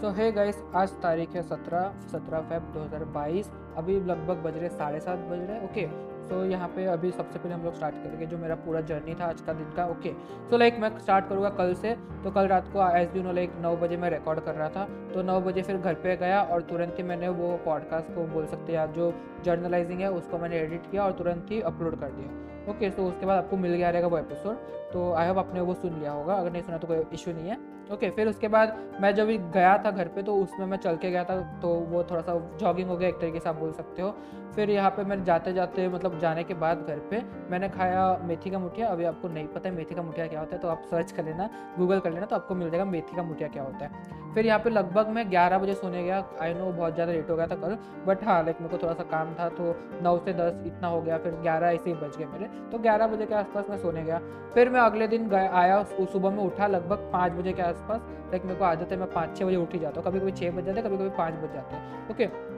सो है गाइस आज तारीख है सत्रह सत्रह फेब 2022 अभी लगभग बज रहे साढ़े सात बज रहे ओके सो यहाँ पे अभी सबसे पहले हम लोग स्टार्ट करेंगे जो मेरा पूरा जर्नी था आज का दिन का ओके सो लाइक मैं स्टार्ट करूँगा कल से तो कल रात को यू नो लाइक नौ बजे मैं रिकॉर्ड कर रहा था तो नौ बजे फिर घर पे गया और तुरंत ही मैंने वो पॉडकास्ट को बोल सकते हैं, जो जर्नलाइजिंग है, उसको मैंने एडिट किया और तुरंत ही अपलोड कर दिया। ओके सो उसके बाद आपको मिल गया रहेगा वो एपिसोड तो आई होप आपने वो सुन लिया होगा अगर नहीं सुना तो कोई इशू नहीं है। ओके okay, फिर उसके बाद मैं जब भी गया था घर पे तो उसमें मैं चल के गया था तो वो थोड़ा सा जॉगिंग हो गया एक तरीके से आप बोल सकते हो। फिर यहाँ पे मैं जाते जाते मतलब जाने के बाद घर पे मैंने खाया मेथी का मुठिया। अभी आपको नहीं पता है मेथी का मुठिया क्या होता है तो आप सर्च कर लेना गूगल कर लेना तो आपको मिल जाएगा मेथी का मुठिया क्या होता है। फिर यहाँ पे लगभग मैं ग्यारह बजे सोने गया। आई नो बहुत ज़्यादा लेट हो गया था कल बट हाँ लाइक मेरे को थोड़ा सा काम था तो नौ से दस इतना हो गया, फिर ग्यारह ऐसे ही बज गए मेरे। तो ग्यारह बजे के आसपास मैं सोने गया। फिर मैं अगले दिन गया, आया सुबह में उठा लगभग पाँच बजे के आसपास। लाइक मेरे को आदत है, मैं पाँच छः बजे उठ ही जाता हूँ। कभी कभी छः बज जाते कभी कभी पाँच बज जाते हैं। ओके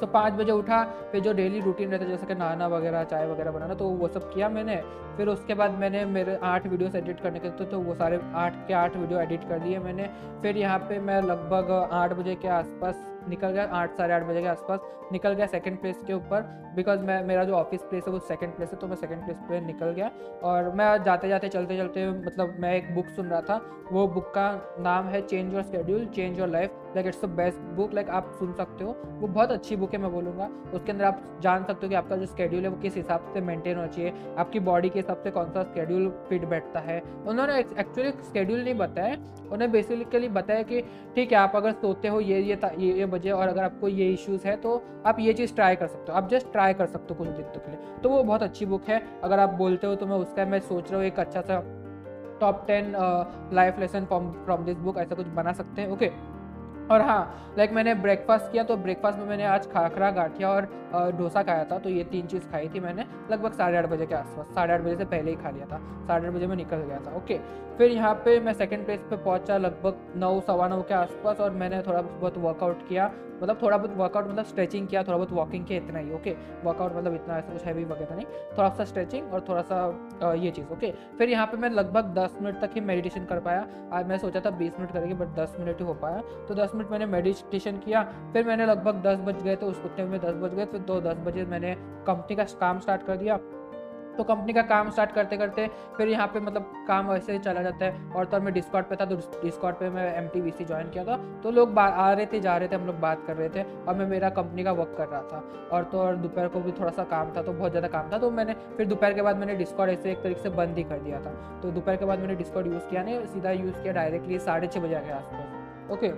सो पाँच बजे उठा फिर जो डेली रूटीन रहता है जैसे कि नहाना वगैरह चाय वगैरह बनाना तो वो सब किया मैंने। फिर उसके बाद मैंने मेरे आठ वीडियोस एडिट करने के तो, तो वो सारे आठ के आठ वीडियो एडिट कर दिए मैंने। फिर यहाँ पे मैं लगभग आठ बजे के आसपास निकल गया आठ साढ़े आठ बजे के आसपास निकल गया सेकंड प्लेस के ऊपर बिकॉज़ मैं मेरा जो ऑफ़िस प्लेस है वो सेकंड प्लेस है तो मैं सेकंड प्लेस पे निकल गया। और मैं जाते जाते चलते चलते मतलब मैं एक बुक सुन रहा था वो बुक का नाम है change your schedule change your life like it's the best book like आप सुन सकते हो। वो बहुत अच्छी बुक है मैं बोलूँगा। उसके अंदर आप जान सकते हो कि आपका जो स्केड्यूल है वो किस हिसाब से मेंटेन होना चाहिए आपकी बॉडी के हिसाब से कौन सा स्केड्यूल फिट बैठता है। उन्होंने एक्चुअली स्केड्यूल नहीं बताया उन्हें बेसिकली बताया कि ठीक है आप अगर सोते हो ये ये ये, ये बजे और अगर आपको ये इश्यूज़ है तो आप ये चीज़ ट्राई कर सकते हो। आप जस्ट ट्राई कर सकते हो कुछ दिन के लिए। तो वो बहुत अच्छी बुक है। अगर आप बोलते हो तो मैं उसका, मैं सोच रहा हूँ एक अच्छा सा top ten life lesson from this book ऐसा कुछ बना सकते हैं। Okay okay? और हाँ लाइक मैंने ब्रेकफास्ट किया तो ब्रेकफास्ट में मैंने आज खाखरा गाठिया और डोसा खाया था तो ये तीन चीज़ खाई थी मैंने, लगभग साढ़े आठ बजे के आसपास, साढ़े आठ बजे से पहले ही खा लिया था, साढ़े आठ बजे में निकल गया था ओके फिर यहाँ पे मैं सेकंड प्लेस पे पहुँचा लगभग नौ, सवा नौ के आसपास और मैंने थोड़ा बहुत वर्कआउट किया मतलब थोड़ा बहुत वर्कआउट मतलब स्ट्रेचिंग किया, थोड़ा बहुत वॉकिंग किया, इतना ही ओके वर्कआउट मतलब इतना ऐसा कुछ हैवी वगैरह नहीं, थोड़ा सा स्ट्रेचिंग और थोड़ा सा ये चीज़ ओके फिर यहाँ पे मैं लगभग दस मिनट तक ही मेडिटेशन कर पाया मैं सोचा था बीस मिनट करेंगे बट दस मिनट ही हो पाया तो दस मिनट मैंने मेडिटेशन किया, फिर मैंने लगभग दस बज गए तो उस उतने में दस बज गए, फिर दो दस बजे मैंने कंपनी का काम स्टार्ट कर दिया। तो कंपनी का काम स्टार्ट करते करते फिर यहाँ पे मतलब काम वैसे ही चला जाता है। और तो मैं डिस्कॉट पे था तो डिस्कॉट पे मैं एम टी ज्वाइन किया था। तो लोग आ रहे थे, जा रहे थे, हम लोग बात कर रहे थे और मैं मेरा कंपनी का वर्क कर रहा था। और तो और दोपहर को भी थोड़ा सा काम था तो बहुत ज़्यादा काम था तो मैंने फिर दोपहर के बाद मैंने डिस्कॉट ऐसे एक तरीके से बंद ही कर दिया था। तो दोपहर के बाद मैंने डिस्कॉट यूज़ किया, नहीं, सीधा यूज़ किया डायरेक्टली साढ़े छः बजे के आसपास। ओके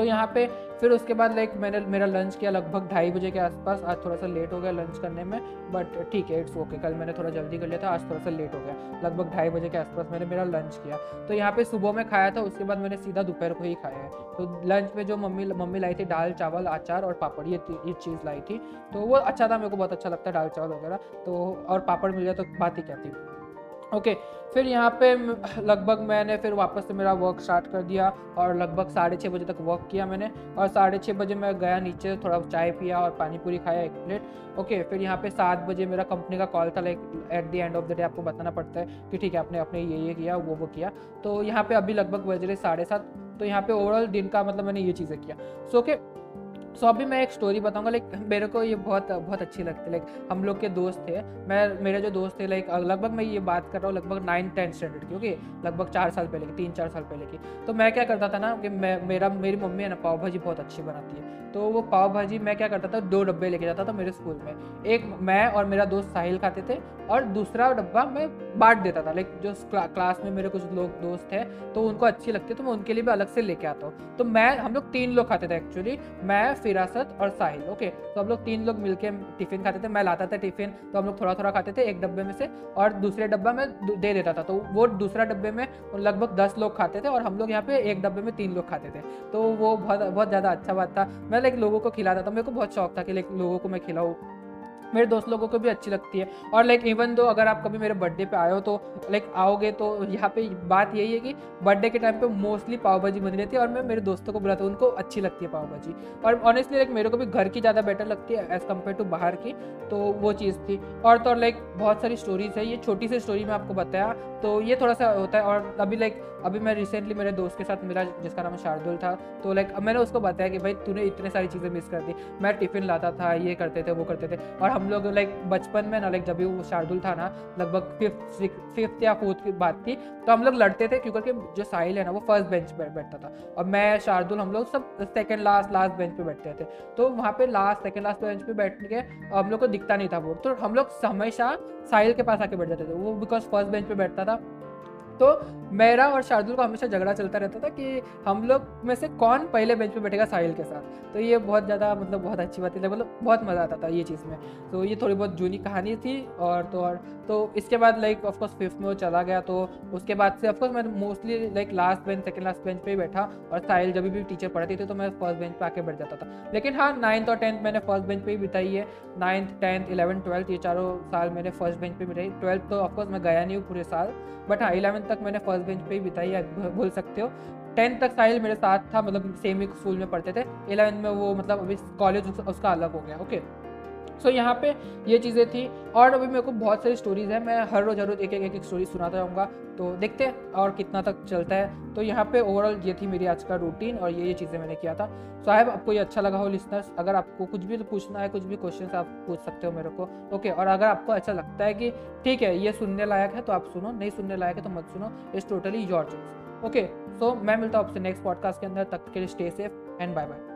तो यहाँ पे फिर उसके बाद लाइक मैंने, मेरा लंच किया लगभग ढाई बजे के आसपास। आज थोड़ा सा लेट हो गया लंच करने में बट ठीक है इट्स ओके कल मैंने थोड़ा जल्दी कर लिया था, आज थोड़ा सा लेट हो गया। लगभग ढाई बजे के आसपास मैंने मेरा लंच किया। तो यहाँ पे सुबह में खाया था, उसके बाद मैंने सीधा दोपहर को ही खाया है। तो लंच में जो मम्मी मम्मी लाई थी दाल, चावल, अचार और पापड़, ये ये चीज़ लाई थी। तो वो अच्छा था, मेरे को बहुत अच्छा लगता है दाल, चावल वगैरह। तो और पापड़ मिल गया तो बात ही क्या थी। ओके फिर यहाँ पे लगभग मैंने फिर वापस से मेरा वर्क स्टार्ट कर दिया और लगभग साढ़े छः बजे तक वर्क किया मैंने और साढ़े छः बजे मैं गया नीचे थोड़ा चाय पिया और पानी पूरी खाया एक प्लेट ओके फिर यहाँ पे सात बजे मेरा कंपनी का कॉल था like at the end of the day आपको बताना पड़ता है कि ठीक है आपने अपने ये ये किया वो वो किया। तो यहाँ पे अभी लगभग बज रहे साढ़े सात तो यहाँ पे ओवरऑल दिन का मतलब मैंने ये चीज़ें किया। सो so, ओके सो अभी मैं एक स्टोरी बताऊँगा लाइक मेरे को ये बहुत बहुत अच्छी लगती है लाइक हम लोग के दोस्त थे, मैं, मेरे जो दोस्त थे लाइक लगभग मैं ये बात कर रहा हूँ, लगभग नाइन्थ टेंथ स्टैंडर्ड की ओके लगभग चार साल पहले की, तीन, चार साल पहले की। तो मैं क्या करता था ना कि मैं, मेरा, मेरी मम्मी है ना, पाव भाजी बहुत अच्छी बनाती है। तो वो पाव भाजी मैं क्या करता था, दो डब्बे लेके जाता था मेरे स्कूल में। एक मैं और मेरा दोस्त साहिल खाते थे और दूसरा डब्बा मैं बांट देता था। लाइक जो क्लास में मेरे कुछ लोग, दोस्त हैं तो उनको अच्छी लगती है तो मैं उनके लिए भी अलग से लेके आता हूँ। तो मैं, हम लोग तीन लोग खाते थे एक्चुअली मैं, फिरासत और साहिल ओके तो हम लोग तीन लोग मिलके टिफ़िन खाते थे। मैं लाता था टिफ़िन तो हम लोग थोड़ा थोड़ा खाते थे एक डब्बे में से, और दूसरे डब्बा में दे देता था। तो वो दूसरा डब्बे में लगभग दस लोग खाते थे, और हम लोग यहाँ पे एक डब्बे में तीन लोग खाते थे। तो वो बहुत बहुत ज़्यादा अच्छा बात था। मैं, लाइक, लोगों को खिलाता था। मेरे को बहुत शौक था कि, लाइक, लोगों को मैं खिलाऊँ। मेरे दोस्त लोगों को भी अच्छी लगती है। और लाइक इवन दो अगर आप कभी मेरे बर्थडे पे आए हो तो लाइक आओगे तो यहाँ पे बात यही है कि बर्थडे के टाइम पे मोस्टली पाव भाजी बनी रहती है और मैं मेरे दोस्तों को बुलाता हूँ, उनको अच्छी लगती है पाव भाजी और ऑनेस्टली लाइक मेरे को भी घर की ज़्यादा बेटर लगती है एज़ कंपेयर टू बाहर की तो वो चीज़ थी। और तो लाइक बहुत सारी स्टोरीज है, ये छोटी सी स्टोरी मैं आपको बताया तो ये थोड़ा सा होता है। और अभी लाइक अभी मैं रिसेंटली मेरे दोस्त के साथ मेरा जिसका नाम शार्दुल था तो लाइक मैंने उसको बताया कि भाई, तूने इतने सारी चीज़ें मिस कर दी। मैं टिफ़िन लाता था, ये करते थे, वो करते थे। और हम लोग लाइक बचपन में ना लाइक जब भी वो शार्दुल था ना, लगभग फिफ्थ फिफ्थ या फोर्थ की बात थी तो हम लोग लड़ते थे क्योंकि जो साहिल है ना, वो फ़र्स्ट बेंच पर बैठता था। और मैं, शार्दुल, हम लोग सब सेकेंड लास्ट लास्ट बेंच पे बैठते थे। तो वहाँ पे लास्ट सेकेंड लास्ट बेंच पे बैठ के हम लोग को दिखता नहीं था वो। तो हम लोग हमेशा साहिल के पास आके बैठ जाते थे। वो बिकॉज़ फ़र्स्ट बेंच पे बैठता था। तो मेरा और शार्दुल का हमेशा झगड़ा चलता रहता था कि हम लोग में से कौन पहले बेंच पे बैठेगा साहिल के साथ। तो ये बहुत ज़्यादा मतलब बहुत अच्छी बात थी मतलब बहुत मज़ा आता था ये चीज़ में। तो ये थोड़ी बहुत जूनी कहानी थी और तो और तो इसके बाद लाइक ऑफकोर्स फिफ्थ में वो चला गया तो उसके बाद से ऑफकोर्स मैं mostly like last bench second last bench पर ही बैठा और साहिल जब भी टीचर पढ़ती थी तो मैं फ़र्स्ट बेंच पर आके बैठ जाता था। लेकिन हाँ नाइन्थ और टेंथ मैंने फ़र्स्ट बेंच पर ही बिताई है। नाइन्थ टेंथ इलेवन ट्वेल्थ ये चारों साल मैंने फ़र्स्ट बेंच पे बिताई। ट्वेल्थ तो ऑफकोर्स मैं गया नहीं हूँ पूरे साल बट हाँ इलेवन तक मैंने फ़र्स्ट बेंच पे ही बिताई है, बोल सकते हो। टेंथ तक साहिल मेरे साथ था मतलब सेम ही स्कूल में पढ़ते थे। इलेवन में वो मतलब अभी कॉलेज उसका अलग हो गया ओके सो so, यहाँ पे ये चीज़ें थी और अभी मेरे को बहुत सारी स्टोरीज़ है। मैं हर रोज़ हर रोज़ एक एक एक स्टोरी सुनाता रहूँगा। तो देखते हैं और कितना तक चलता है। तो यहाँ पे ओवरऑल ये थी मेरी आज का रूटीन और ये ये चीज़ें मैंने किया था। सो आई आपको ये अच्छा लगा हो लिसनर्स अगर आपको कुछ भी पूछना है कुछ भी क्वेश्चन आप पूछ सकते हो मेरे को। ओके और अगर आपको अच्छा लगता है कि ठीक है ये सुनने लायक है तो आप सुनो। नहीं सुनने लायक है तो मत सुनो। It's totally your choice okay so मैं मिलता हूँ आपसे नेक्स्ट पॉडकास्ट के अंदर। तक के लिए stay safe and bye bye